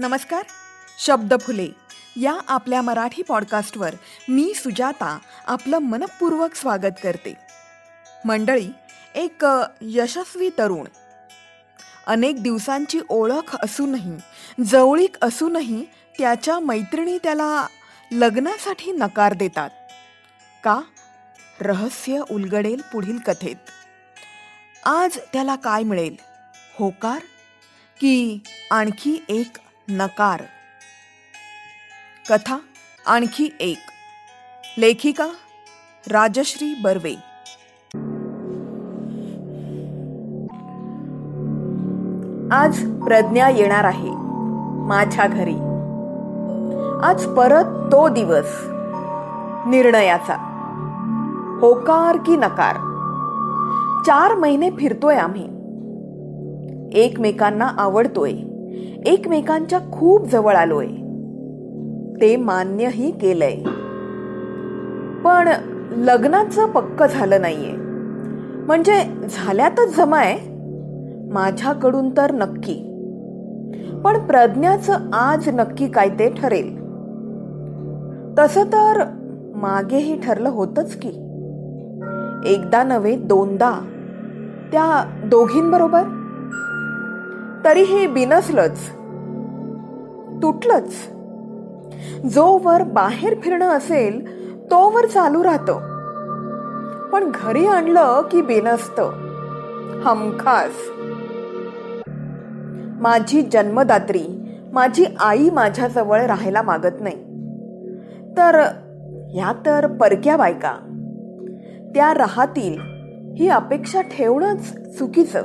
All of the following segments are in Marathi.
नमस्कार शब्द फुले या आपल्या मराठी पॉडकास्टवर मी सुजाता आपलं मनपूर्वक स्वागत करते. मंडळी एक यशस्वी तरुण. अनेक दिवसांची ओळख असूनही जवळीक असूनही त्याच्या मैत्रिणी त्याला लग्नासाठी नकार देतात. का? रहस्य उलगडेल पुढील कथेत. आज त्याला काय मिळेल? होकार? की आणखी एक नकार. कथा आणखी एक. लेखिका राजश्री बर्वे. आज प्रज्ञा येणार आहे माझ्या घरी. आज परत तो दिवस. निर्णयाचा. होकार की नकार? चार महिने फिरतोय आम्ही. एकमेकांना आवडतोय. एकमेकांच्या खूप जवळ आलोय. ते मान्यही केलंय. पण लग्नाचं पक्क झालं नाहीये. म्हणजे झाल्यातच जमाय? माझ्याकडून तर नक्की. पण प्रज्ञाचं आज नक्की काय ते ठरेल. तसं तर मागेही ठरलं होतच की. एकदा नव्हे दोनदा. त्या दोघींबरोबर? तरीही बिनसलंच तुटलंच. जोवर बाहेर फिरणं असेल तोवर चालू राहतं. पण घरी आणलं की बिनसत. हमखास. माझी जन्मदात्री माझी आई माझ्याजवळ राहायला मागत नाही. तर ह्या तर परक्या बायका. त्या राहतील ही अपेक्षा ठेवणंच चुकीचं.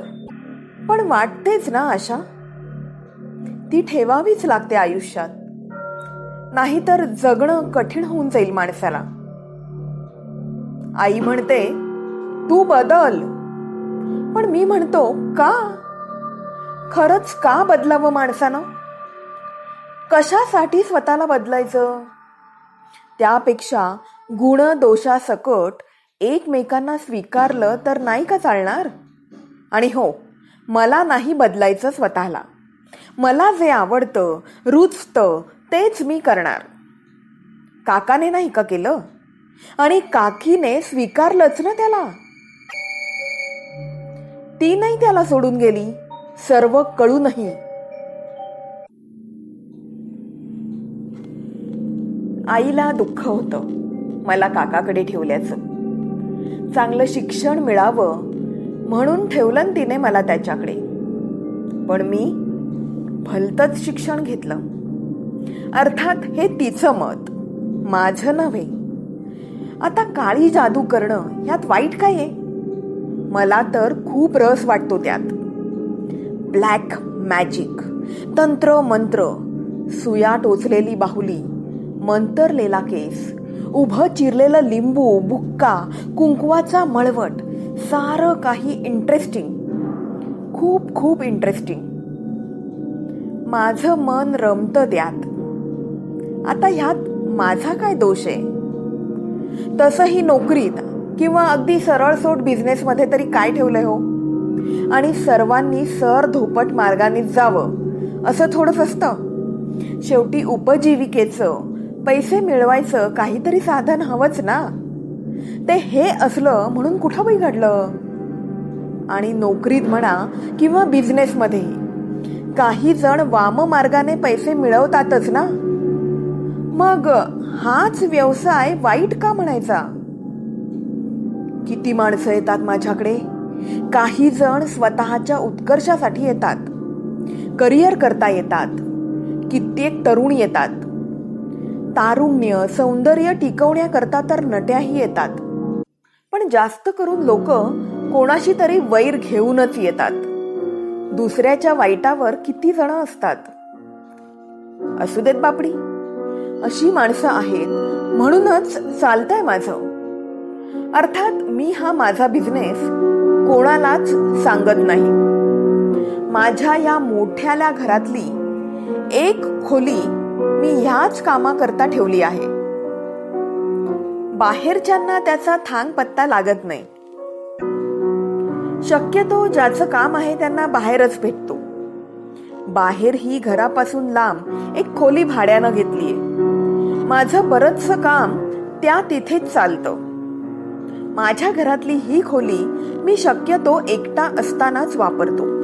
पण वाटतेच ना आशा? ती ठेवावीच लागते आयुष्यात. नाहीतर जगणं कठीण होऊन जाईल माणसाला. आई म्हणते तू बदल. पण मी म्हणतो का? खरंच का बदलावं माणसानं? कशासाठी स्वतःला बदलायचं? त्यापेक्षा गुण दोषासकट एकमेकांना स्वीकारलं तर नाही का चालणार? आणि हो मला नाही बदलायचं स्वतःला. मला जे आवडतं रुचतं तेच मी करणार. काकाने नाही का केलं? आणि काकीने स्वीकारलंच ना त्याला? ती नाही त्याला सोडून गेली. सर्व कळूनही. आईला दुःख होतं. मला काकाकडे ठेवल्याचं. चांगलं शिक्षण मिळावं. म्हणून ठेवलं तिने मला त्याच्याकडे. पण मी भलतंच शिक्षण घेतलं. अर्थात हे तिचं मत माझं नव्हे. आता काळी जादू करणं ह्यात वाईट काय आहे? मला तर खूप रस वाटतो त्यात. ब्लॅक मॅजिक तंत्र मंत्र सुया टोचलेली बाहुली मंतरलेला केस उभं चिरलेलं लिंबू बुक्का कुंकवाचा मळवट सारं काही इंटरेस्टिंग खूप खूप इंटरेस्टिंग माझं मन रमतं त्यात. आता ह्यात माझा काय दोष आहे? तसंही नोकरीत किंवा अगदी सरळ सोट बिझनेसमध्ये तरी काय ठेवलंय हो? आणि सर्वांनी सर धोपट मार्गानेच जावं असं थोडंच असतं. शेवटी उपजीविकेचं पैसे मिळवायचं काहीतरी साधन हवंच ना? ते हे असलं म्हणून कुठं बिघडलं आणि नोकरीत म्हणा किंवा बिझनेसमध्येही काही जण वाम मार्गाने पैसे मिळवतातच ना? मग हाच व्यवसाय वाईट का म्हणायचा? किती माणसं येतात माझ्याकडे? काही जण स्वतःच्या उत्कर्षासाठी येतात. करिअर करता येतात. कित्येक तरुण येतात. तारुण्य सौंदर्य टिकवण्याकरता तर नट्याही येतात. पण जास्त करून लोक कोणाशी तरी वैर घेऊनच येतात. दुसऱ्याच्या वाईटावर किती जण असतात? असू देत बापडी. अशी माणसं आहेत म्हणूनच चालतंय माझं. अर्थात मी हा माझा बिझनेस कोणालाच सांगत नाही. माझ्या या मोठ्याल्या घरातली एक खोली मी ह्याच कामाकरता ठेवली आहे. बाहेरच्यांना त्याचा थांग पत्ता लागत नाही. शक्यतो ज्याचं काम आहे त्यांना बाहेरच भेटतो. बाहेर ही घरापासून लांब एक खोली भाड्यानं घेतलीये. माझं बरचस काम त्या तिथेच चालतं. माझ्या घरातली ही खोली मी शक्यतो एकटा असतानाच वापरतो.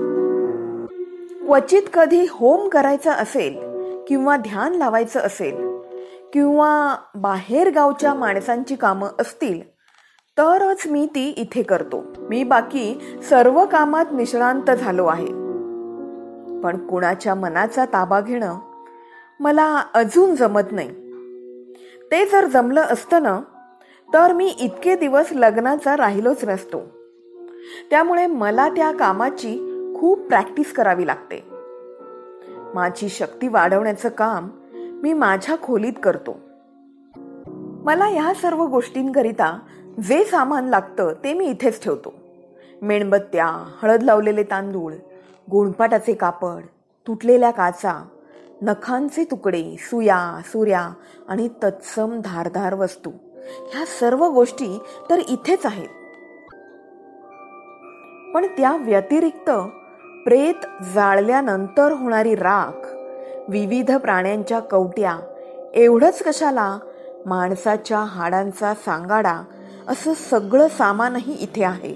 क्वचित कधी होम करायचं असेल किंवा ध्यान लावायचं असेल किंवा बाहेर गावच्या माणसांची कामं असतील तरच मी ती इथे करतो. मी बाकी सर्व कामात निष्णांत झालो आहे. पण कुणाच्या मनाचा ताबा घेणं मला अजून जमत नाही. ते जर जमलं असतं ना तर मी इतके दिवस लग्नाचा राहिलोच नसतो. त्यामुळे मला त्या कामाची खूप प्रॅक्टिस करावी लागते. माझी शक्ती वाढवण्याचं काम मी माझ्या खोलीत करतो. मला ह्या सर्व गोष्टींकरिता जे सामान लागतं ते मी इथेच ठेवतो. मेणबत्त्या हळद लावलेले तांदूळ गोणपाटाचे कापड तुटलेल्या काचा नखांचे तुकडे सुया सुऱ्या आणि तत्सम धारधार वस्तू. ह्या सर्व गोष्टी तर इथेच आहेत. पण त्या व्यतिरिक्त प्रेत जाळल्यानंतर होणारी राख विविध प्राण्यांच्या कवट्या एवढंच कशाला? माणसाच्या हाडांचा सांगाडा असं सगळं सामानही इथे आहे.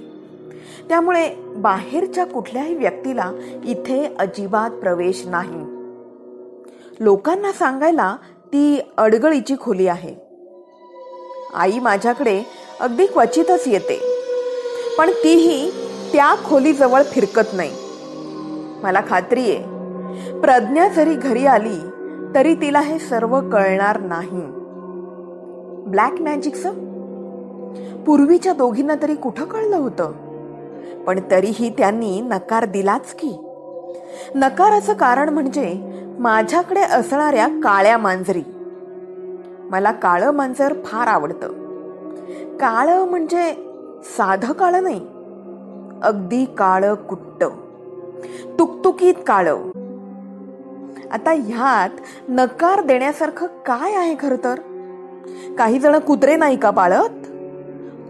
त्यामुळे बाहेरच्या कुठल्याही व्यक्तीला इथे अजिबात प्रवेश नाही. लोकांना सांगायला ती अडगळीची खोली आहे. आई माझ्याकडे अगदी क्वचितच येते. पण तीही त्या खोलीजवळ फिरकत नाही. मला खात्री आहे. प्रज्ञा जरी घरी आली तरी तिला हे सर्व कळणार नाही. ब्लॅक मॅजिकचं पूर्वीच्या दोघींना तरी कुठं कळलं होतं? पण तरीही त्यांनी नकार दिलाच की. नकाराचं कारण म्हणजे माझ्याकडे असणाऱ्या काळ्या मांजरी. मला काळं मांजर फार आवडतं. काळं म्हणजे साधं काळं नाही अगदी काळं कुट्ट. तुकतुकीत काळं आता ह्यात नकार देण्यासारखं काय आहे खरं तर? काही जण कुत्रे नाही का पाळत?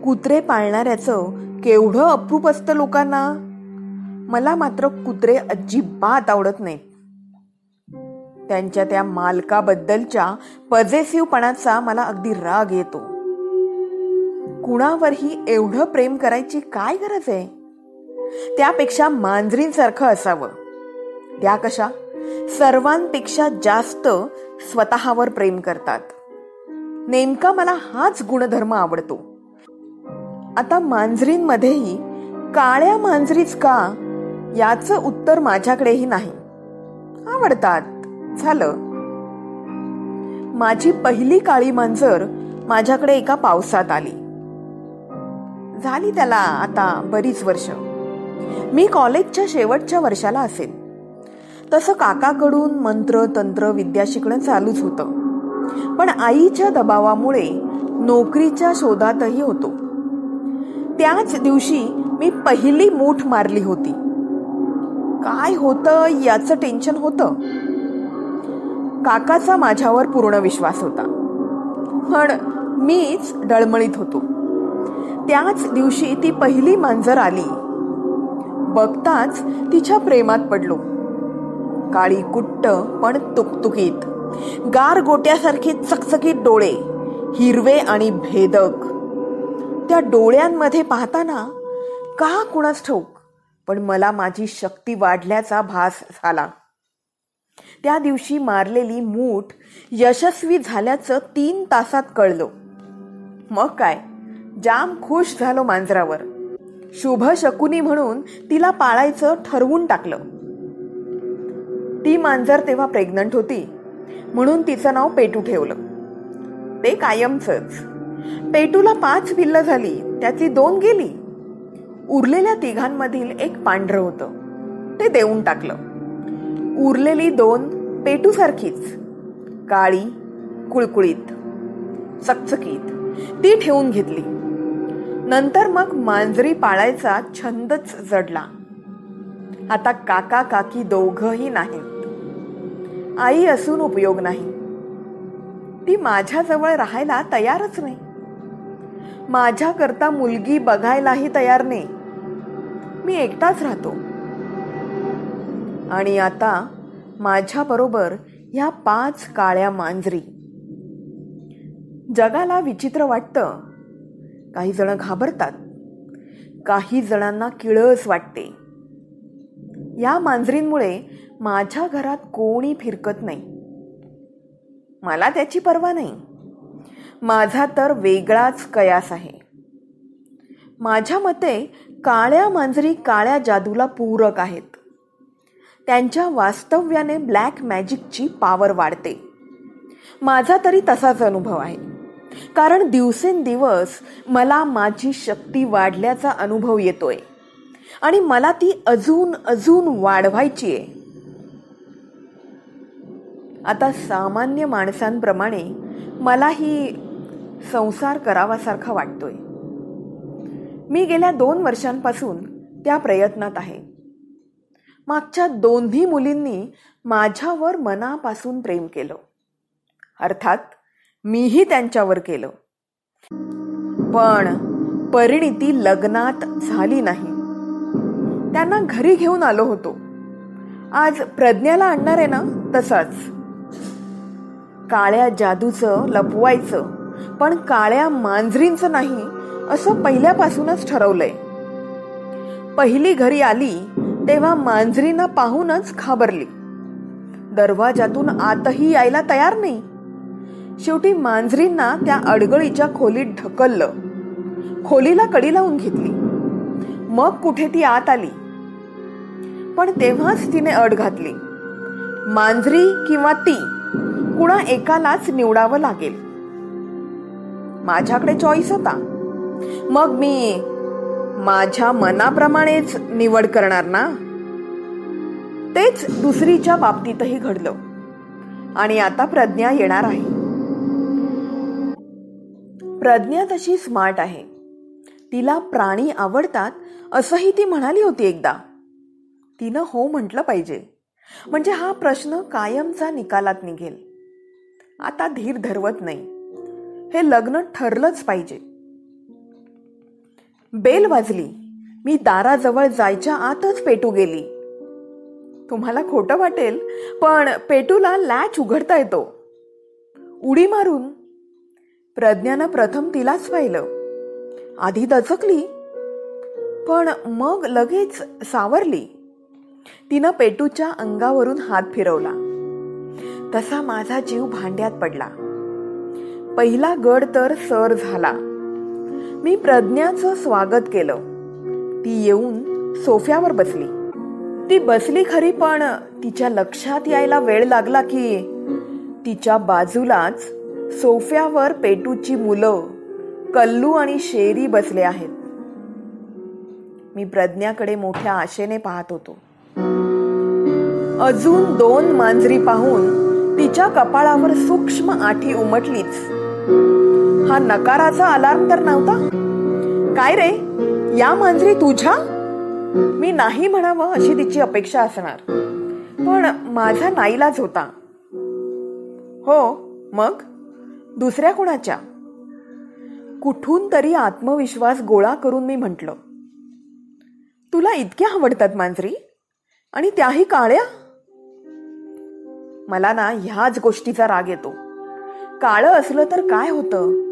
कुत्रे पाळणाऱ्याचं केवढं अप्रूप असतं लोकांना? मला मात्र कुत्रे अजिबात आवडत नाहीत. त्यांच्या त्या मालकाबद्दलच्या पजेसिव्हपणाचा मला अगदी राग येतो. कुणावरही एवढं प्रेम करायची काय गरज आहे? त्यापेक्षा मांजरींसारखं असावं. त्या कशा? सर्वांपेक्षा जास्त स्वतःवर प्रेम करतात. नेमका मला हाच गुणधर्म आवडतो. आता मांजरींमध्येही काळ्या मांजरीच का याचं उत्तर माझ्याकडेही नाही. आवडतात. झालं. माझी पहिली काळी मांजर माझ्याकडे एका पावसात आली. झाली त्याला आता बरीच वर्ष. मी कॉलेजच्या शेवटच्या वर्षाला असेल तसं काकाकडून मंत्र तंत्र विद्या शिकणं चालूच होतं. पण आईच्या दबावामुळे नोकरीच्या शोधातही होतो. त्याच दिवशी मी पहिली मूठ मारली होती. काय होतं याचं टेन्शन होतं? काकाचा माझ्यावर पूर्ण विश्वास होता. पण मीच डळमळीत होतो. त्याच दिवशी ती पहिली मांजर आली. बघताच तिच्या प्रेमात पडलो. काळी कुट्ट पण तुकतुकीत. गार गोट्यासारखे चकचकीत डोळे हिरवे आणि भेदक. त्या डोळ्यांमध्ये पाहताना का कुणाच ठोक पण मला माझी शक्ती वाढल्याचा भास झाला. त्या दिवशी मारलेली मूठ यशस्वी झाल्याचं तीन तासात कळलो. मग काय? जाम खुश झालो मांजरावर. शुभ शकुनी म्हणून तिला पाळायचं ठरवून टाकलं. ती मांजर तेव्हा प्रेग्नंट होती म्हणून तिचं नाव पेटू ठेवलं. ते कायमचंच. पेटूला पाच पिल्लं झाली त्याची दोन गेली. उरलेल्या तिघांमधील एक पांढरं होतं. ते देऊन टाकलं. उरलेली दोन पेटूसारखीच. काळी कुळकुळीत चकचकीत. ती ठेवून घेतली. नंतर मग मांजरी पाळायचा छंदच जडला. आता काका काकी दोघही नाहीत. आई असून उपयोग नाही. ती माझ्याजवळ राहायला तयारच नाही. माझ्याकरता मुलगी बघायलाही तयार नाही. मी एकटाच राहतो. आणि आता माझ्याबरोबर ह्या पाच काळ्या मांजरी. जगाला विचित्र वाटतं काही जण घाबरतात. काही जणांना किळस वाटते. या मांजरींमुळे माझ्या घरात कोणी फिरकत नाही. मला त्याची पर्वा नाही. माझा तर वेगळाच कयास आहे. माझ्या मते काळ्या मांजरी काळ्या जादूला पूरक आहेत. त्यांच्या वास्तव्याने ब्लॅक मॅजिकची पावर वाढते. माझा तरी तसाच अनुभव आहे. कारण दिवसेंदिवस मला माझी शक्ती वाढल्याचा अनुभव येतोय. आणि मला ती अजून अजून वाढवायची आहे. आता सामान्य माणसांप्रमाणे मलाही संसार करावासारखा वाटतोय. मी गेल्या दोन वर्षांपासून त्या प्रयत्नात आहे. मागच्या दोन्ही मुलींनी माझ्यावर मनापासून प्रेम केलं. अर्थात मीही त्यांच्यावर केलं. पण परिणिती लग्नात झाली नाही. त्यांना घरी घेऊन आलो होतो. आज प्रज्ञाला आणणार आहे ना तसाच. काळ्या जादूचं लपवायचं पण काळ्या मांजरींचं नाही असं पहिल्यापासूनच ठरवलंय. पहिली घरी आली तेव्हा मांजरींना पाहूनच घाबरली. दरवाजातून आतही यायला तयार नाही. शेवटी मांजरींना त्या अडगळीच्या खोलीत ढकललं. खोलीला कडी लावून घेतली. मग कुठे ती आत आली? पण तेव्हाच तिने अड घातली. मांजरी किंवा ती कुणा एकालाच निवडावं लागेल. माझ्याकडे चॉईस होता. मग मी माझ्या मनाप्रमाणेच निवड करणार ना? तेच दुसरीच्या बाबतीतही घडलं. आणि आता प्रज्ञा येणार आहे. प्रज्ञा तशी स्मार्ट आहे. तिला प्राणी आवडतात असंही ती म्हणाली होती एकदा. तिनं हो म्हटलं पाहिजे. म्हणजे हा प्रश्न कायमचा निकालात निघेल. आता धीर धरवत नाही. हे लग्न ठरलंच पाहिजे. बेल वाजली. मी दाराजवळ जायच्या आतच पेटू गेली. तुम्हाला खोटं वाटेल पण पेटूला लॅच उघडता येतो. उडी मारून प्रज्ञानं प्रथम तिलाच पाहिलं आधी दचकली पण मग लगेच सावरली. तिनं पेटूच्या अंगावरून हात फिरवला. तसा माझा जीव भांड्यात पडला. पहिला गड तर सर झाला. मी प्रज्ञाचं स्वागत केलं. ती येऊन सोफ्यावर बसली. ती बसली खरी पण तिच्या लक्षात यायला वेळ लागला की तिच्या बाजूलाच सोफ्यावर पेटूची मुलं कल्लू आणि शेरी बसले आहेत. मी प्रज्ञाकडे मोठ्या आशेने पाहत होतो. अजून दोन मांजरी पाहून तिच्या कपाळावर सूक्ष्म आठी उमटलीच. हा नकाराचा अलार्म तर नव्हता? काय रे? या मांजरी तुझ्या? मी नाही म्हणावं अशी तिची अपेक्षा असणार. पण माझा नाईलाज होता. हो मग? दुसऱ्या कुणाच्या? कुठून तरी आत्मविश्वास गोळा करून मी म्हटलं तुला इतक्या आवडतात मांजरी? आणि त्याही काळ्या? मला ना ह्याच गोष्टीचा राग येतो. काळं असलं तर काय होतं?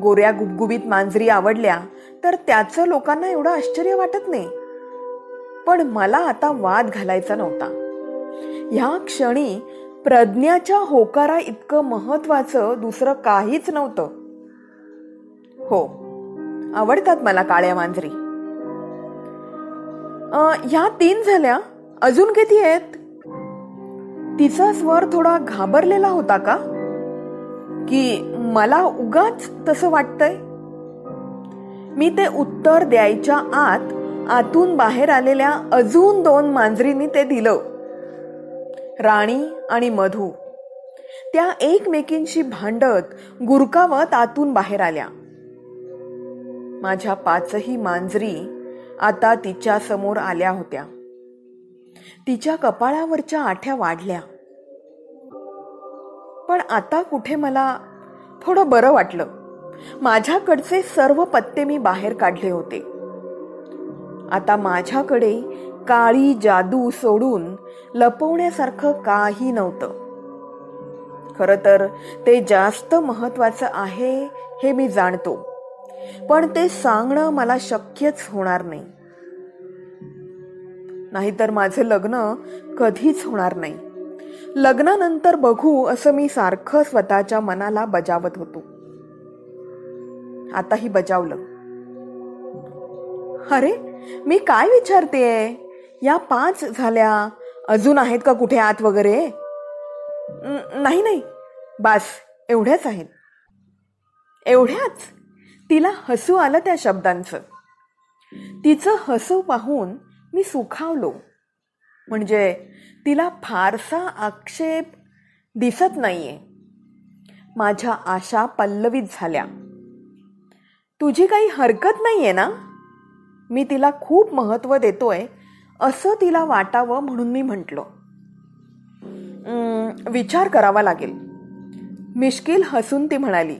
गोऱ्या गुबगुबीत मांजरी आवडल्या तर त्याचं लोकांना एवढं आश्चर्य वाटत नाही. पण मला आता वाद घालायचा नव्हता. ह्या क्षणी प्रज्ञाच्या होकारा इतकं महत्वाचं दुसरं काहीच नव्हतं. हो आवडतात मला काळ्या मांजरी. ह्या तीन झाल्या अजून किती आहेत? तिचा स्वर थोडा घाबरलेला होता का? की मला उगाच तसं वाटतंय? मी ते उत्तर द्यायच्या आत आतून बाहेर आलेल्या अजून दोन मांजरींनी ते दिलं. राणी आणि मधू. त्या एकमेकींशी भांडत गुरकावत आतून बाहेर आल्या. माझ्या पाचही मांजरी आता तिच्या समोर आल्या होत्या. तिच्या कपाळावरच्या आठ्या वाढल्या. पण आता कुठे मला थोडं बरं वाटलं. माझ्याकडचे सर्व पत्ते मी बाहेर काढले होते. आता माझ्याकडे काळी जादू सोडून लपवण्यासारखं काही नव्हतं. खर तर ते जास्त महत्वाचं आहे हे मी जाणतो. पण ते सांगणं मला शक्यच होणार नाही. नाहीतर माझं लग्न कधीच होणार नाही. लग्नानंतर बघू असं मी सारखं स्वतःच्या मनाला बजावत होतो. आताही बजावलं. अरे मी काय विचारतेय? या पाच झाल्या. अजून आहेत का कुठे आत वगैरे? नाही नाही. बास एवढ्याच आहेत. एवढ्याच? तिला हसू आलं त्या शब्दांचं. तिचं हसू पाहून मी सुखावलो. म्हणजे तिला फारसा आक्षेप दिसत नाहीये. माझ्या आशा पल्लवीत झाल्या. तुझी काही हरकत नाहीये ना? मी तिला खूप महत्त्व देतोय असं तिला वाटावं म्हणून मी म्हटलो. विचार करावा लागेल. मिश्किल हसून ती म्हणाली.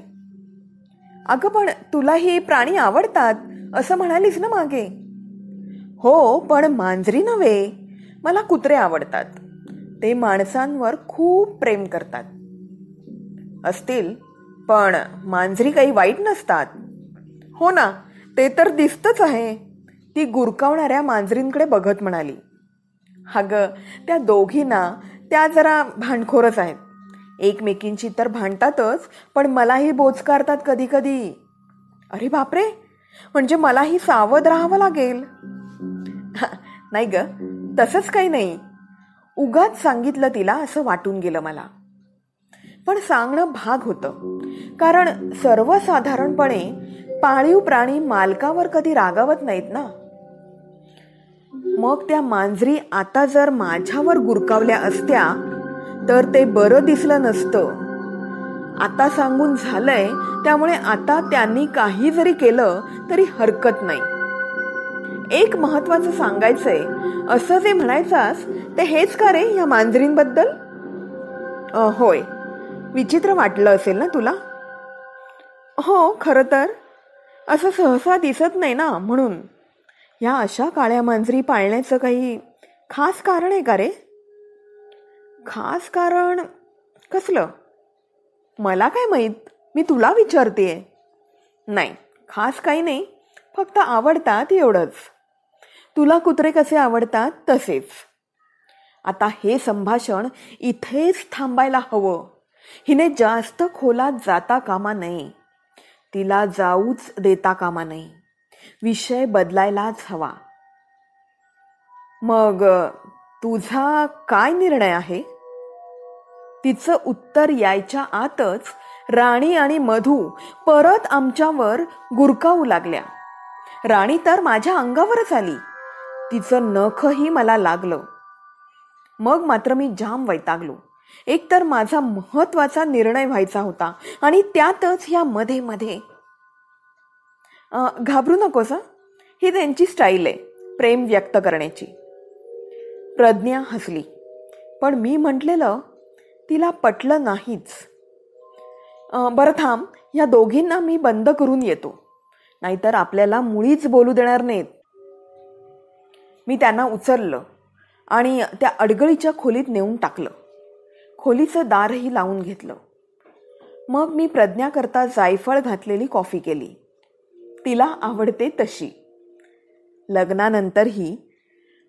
अगं पण तुला ही प्राणी आवडतात असं म्हणालीस ना मागे. हो पण मांजरी नव्हे मला कुत्रे आवडतात. ते माणसांवर खूप प्रेम करतात. असतील पण मांजरी काही वाईट नसतात. हो ना ते तर दिसतच आहे. ती गुरकावणाऱ्या मांजरींकडे बघत म्हणाली अग त्या दोघींना त्या जरा भांडखोरच आहेत. एकमेकींची तर भांडतातच पण मलाही बोचकारतात कधी कधी अरे बापरे! म्हणजे मलाही सावध राहावं लागेल? नाही ग तसंच काही नाही. उगाच सांगितलं तिला असं वाटून गेलं मला. पण सांगणं भाग होतं. कारण सर्वसाधारणपणे पाळीव प्राणी मालकावर कधी रागावत नाहीत ना? मग त्या मांजरी आता जर माझ्यावर गुरकावल्या असत्या तर ते बरं दिसलं नसतं. आता सांगून झालंय त्यामुळे आता त्यांनी काही जरी केलं तरी हरकत नाही. एक महत्वाचं सांगायचंय असं जे म्हणायचास ते हेच का रे या मांजरींबद्दल? होय. विचित्र वाटलं असेल ना तुला? हो खरं तर. असं सहसा दिसत नाही ना म्हणून. या अशा काळ्या मांजरी पाळण्याचं काही खास कारण आहे का रे? खास कारण कसलं? मला काय माहीत. मी तुला विचारते नाही खास काही नाही. फक्त आवडतात एवढंच. तुला कुत्रे कसे आवडतात? तसेच. आता हे संभाषण इथेच थांबायला हवं. हिने जास्त खोलात जाता कामा नये. तिला जाऊच देता कामा नये. विषय बदलायलाच हवा. मग तुझा काय निर्णय आहे? तिचं उत्तर यायच्या आतच राणी आणि मधू परत आमच्यावर गुरकावू लागल्या. राणी तर माझ्या अंगावरच आली. तिचं नखही मला लागलं. मग मात्र मी जाम वैतागलो. एकतर माझा महत्त्वाचा निर्णय व्हायचा होता आणि त्यातच ह्या मध्ये मध्ये घाबरू नकोस ही. त्यांची स्टाईल आहे प्रेम व्यक्त करण्याची. प्रज्ञा हसली. पण मी म्हटलेलं तिला पटलं नाहीच. बरं थांब ह्या दोघींना मी बंद करून येतो. नाहीतर आपल्याला मुळीच बोलू देणार नाहीत. मी त्यांना उचललं आणि त्या अडगळीच्या खोलीत नेऊन टाकलं. खोलीचं दारही लावून घेतलं. मग मी प्रज्ञाकरता जायफळ घातलेली कॉफी केली. तिला आवडते तशी. लग्नानंतरही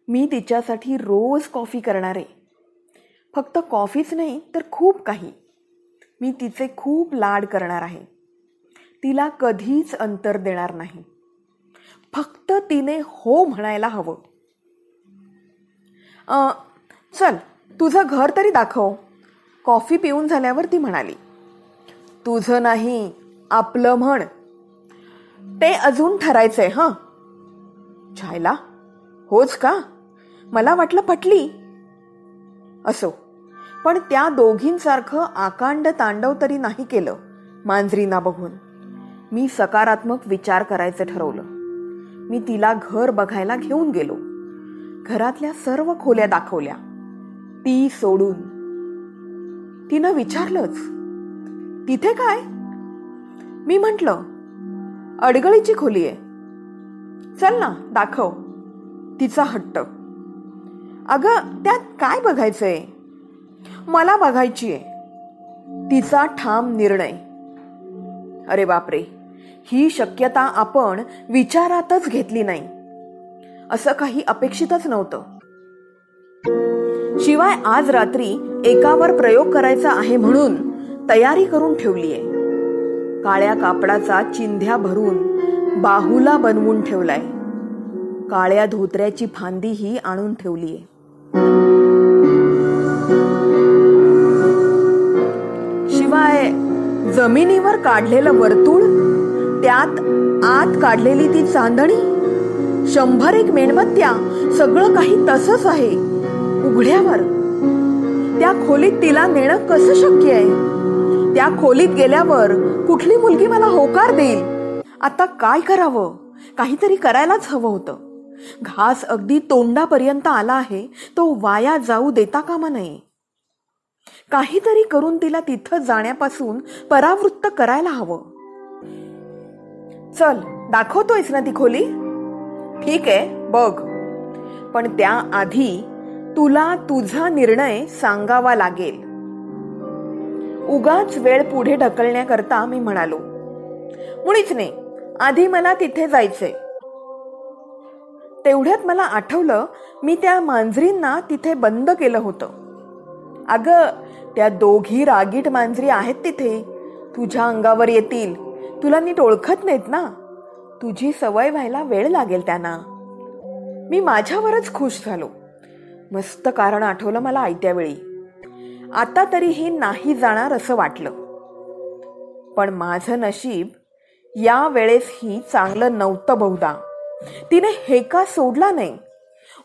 मी तिच्यासाठी रोज कॉफी करणार. आहे फक्त कॉफीच नाही तर खूप काही. मी तिचे खूप लाड करणार आहे. तिला कधीच अंतर देणार नाही. फक्त तिने हो म्हणायला हवं. चल तुझं घर तरी दाखव. कॉफी पिऊन झाल्यावर ती म्हणाली. तुझं नाही आपलं म्हण. ते अजून ठरायचंय हं. छायला होच का? मला वाटलं पटली. असो पण त्या दोघींसारखं आकांड तांडव तरी नाही केलं मांजरीना बघून. मी सकारात्मक विचार करायचं ठरवलं. मी तिला घर बघायला घेऊन गेलो. घरातल्या सर्व खोल्या दाखवल्या. ती सोडून. तिनं विचारलंच तिथे काय? मी म्हटलं अडगळीची खोली आहे. चल ना दाखव. तिचा हट्ट. अगं त्यात काय बघायचंय? मला बघायची आहे. तिचा ठाम निर्णय. अरे बापरे ही शक्यता आपण विचारातच घेतली नाही. असं काही अपेक्षितच नव्हतं. शिवाय आज रात्री एकावर प्रयोग करायचा आहे म्हणून तयारी करून ठेवलीये. काळ्या कापडाचा चिंध्या भरून बाहुला बनवून ठेवलाय. काळ्या धोत्र्याची फांदीही आणून ठेवलीये. शिवाय जमिनीवर काढलेलं वर्तुळ त्यात आत काढलेली ती चांदणी शंभर एक मेणबत्त्या सगळं काही तसंच आहे. उघड्यावर. त्या खोलीत तिला नेणं कसं शक्य आहे? त्या खोलीत गेल्यावर कुठली मुलगी मला होकार देईल? आता काय करावं? काहीतरी करायलाच हवं होतं. घास अगदी तोंडापर्यंत आला आहे तो वाया जाऊ देता कामा नये. काहीतरी करून तिला तिथं जाण्यापासून परावृत्त करायला हवं. चल दाखवतोयस ना ती खोली? ठीक आहे बघ. पण त्याआधी तुला तुझा निर्णय सांगावा लागेल. उगाच वेळ पुढे ढकलण्याकरता मी म्हणालो. मुळीच नाही आधी मला तिथे जायचंय. तेवढ्यात मला आठवलं मी त्या मांजरींना तिथे बंद केलं होतं. अगं त्या दोघी रागीट मांजरी आहेत तिथे. तुझ्या अंगावर येतील. तुला नीट ओळखत नाहीत ना? तुझी सवय व्हायला वेळ लागेल त्यांना. मी माझ्यावरच खुश झालो. मस्त कारण आठवलं मला आयत्या वेळी आता तरी हे नाही जाणार असं वाटलं. पण माझं नशीब या वेळेसही चांगलं नव्हतं बहुधा. तिने हेका सोडला नाही?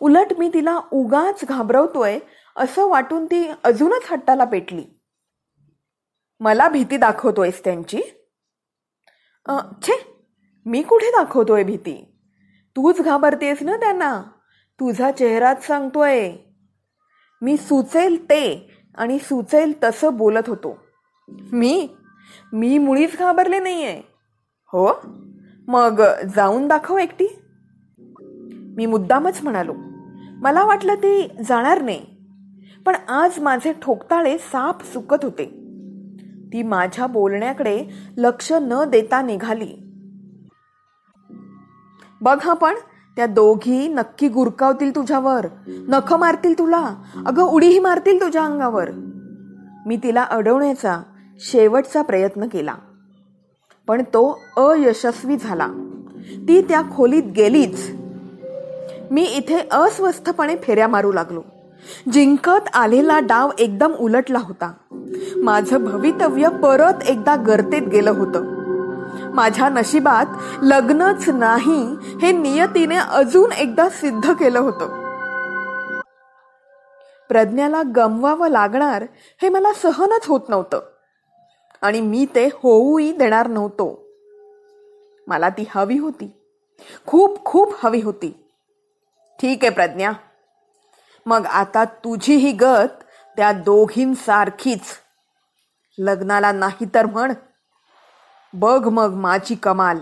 उलट मी तिला उगाच घाबरवतोय असं वाटून ती अजूनच हट्टाला पेटली. मला भीती दाखवतोयस त्यांची? छे मी कुठे दाखवतोय भीती? तूच घाबरतेस ना त्यांना. तुझा चेहराच सांगतोय. मी सुचेल ते. आणि सुचेल तसं बोलत होतो. मी? मी मुळीच घाबरले नाही आहे हो? मग जाऊन दाखव एकटी. मी मुद्दामच म्हणालो मला वाटलं ती जाणार नाही पण आज माझे ठोकताळे साप सुकत होते. ती माझ्या बोलण्याकडे लक्ष न देता निघाली. बघ हा पण त्या दोघी नक्की गुरकावतील तुझ्यावर. नख मारतील तुला. अगं उडीही मारतील तुझ्या अंगावर. मी तिला अडवण्याचा शेवटचा प्रयत्न केला. पण तो अयशस्वी झाला. ती त्या खोलीत गेलीच. मी इथे अस्वस्थपणे फेऱ्या मारू लागलो. जिंकत आलेला डाव एकदम उलटला होता. माझं भवितव्य परत एकदा गर्तेत गेलं होतं. माझ्या नशिबात लग्नच नाही हे नियतीने अजून एकदा सिद्ध केलं होतं. प्रज्ञाला गमवावं लागणार हे मला सहनच होत नव्हतं. आणि मी ते होऊही देणार नव्हतो. मला ती हवी होती. खूप खूप हवी होती. ठीक आहे प्रज्ञा. मग आता तुझी ही गत त्या दोघींसारखीच. लग्नाला नाही तर म्हण. बघ मग माझी कमाल.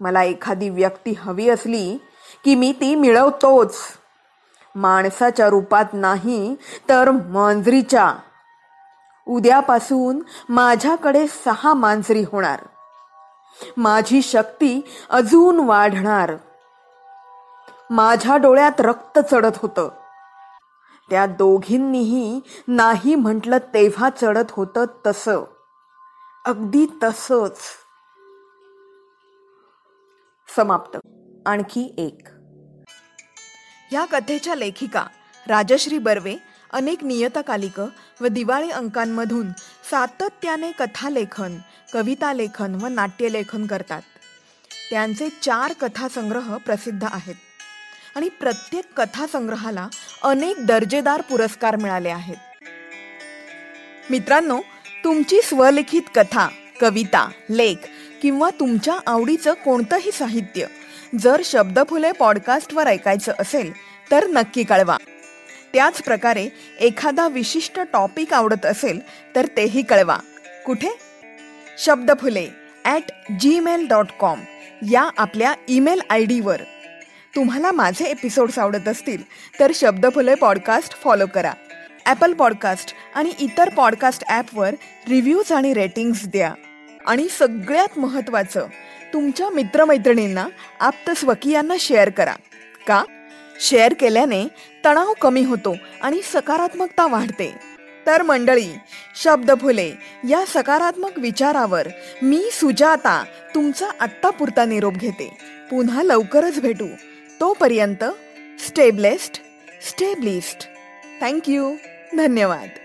मला एखादी व्यक्ती हवी असली की मी ती मिळवतोच. माणसाच्या रूपात नाही तर मांजरीच्या. उद्यापासून माझ्याकडे सहा मांजरी होणार. माझी शक्ती अजून वाढणार. माझ्या डोळ्यात रक्त चढत होतं. त्या दोघींनीही नाही म्हटलं तेव्हा चढत होतं तसं. अगदी तसंच. समाप्त. आणखी एक. ह्या कथेच्या लेखिका राजश्री बर्वे अनेक नियतकालिक व दिवाळी अंकांमधून सातत्याने कथालेखन कविता लेखन व नाट्यलेखन करतात. त्यांचे चार कथासंग्रह प्रसिद्ध आहेत. आणि प्रत्येक कथासंग्रहाला अनेक दर्जेदार पुरस्कार मिळाले आहेत. मित्रांनो तुमची स्वलिखित कथा कविता लेख किंवा तुमच्या आवडीचं कोणतंही साहित्य. जर शब्दफुले पॉडकास्टवर ऐकायचं असेल तर नक्की कळवा. त्याच प्रकारे एखादा विशिष्ट टॉपिक आवडत असेल तर तेही कळवा. कुठे? Shabdphule at Gmail dot com या आपल्या ईमेल आय डीवर तुम्हाला माझे एपिसोड्स आवडत असतील तर शब्दफुले पॉडकास्ट फॉलो करा. ॲपल पॉडकास्ट आणि इतर पॉडकास्ट ॲपवर रिव्ह्यूज आणि रेटिंग्स द्या. आणि सगळ्यात महत्त्वाचं तुमच्या मित्रमैत्रिणींना आप्तस्वकीयांना शेअर करा. का? शेअर केल्याने तणाव कमी होतो आणि सकारात्मकता वाढते. तर मंडळी शब्द फुले या सकारात्मक विचारावर मी सुजाता तुमचा आत्तापुरता निरोप घेते. पुन्हा लवकरच भेटू. तोपर्यंत स्टेबलेस्ट स्टेबलिस्ट थँक्यू धन्यवाद.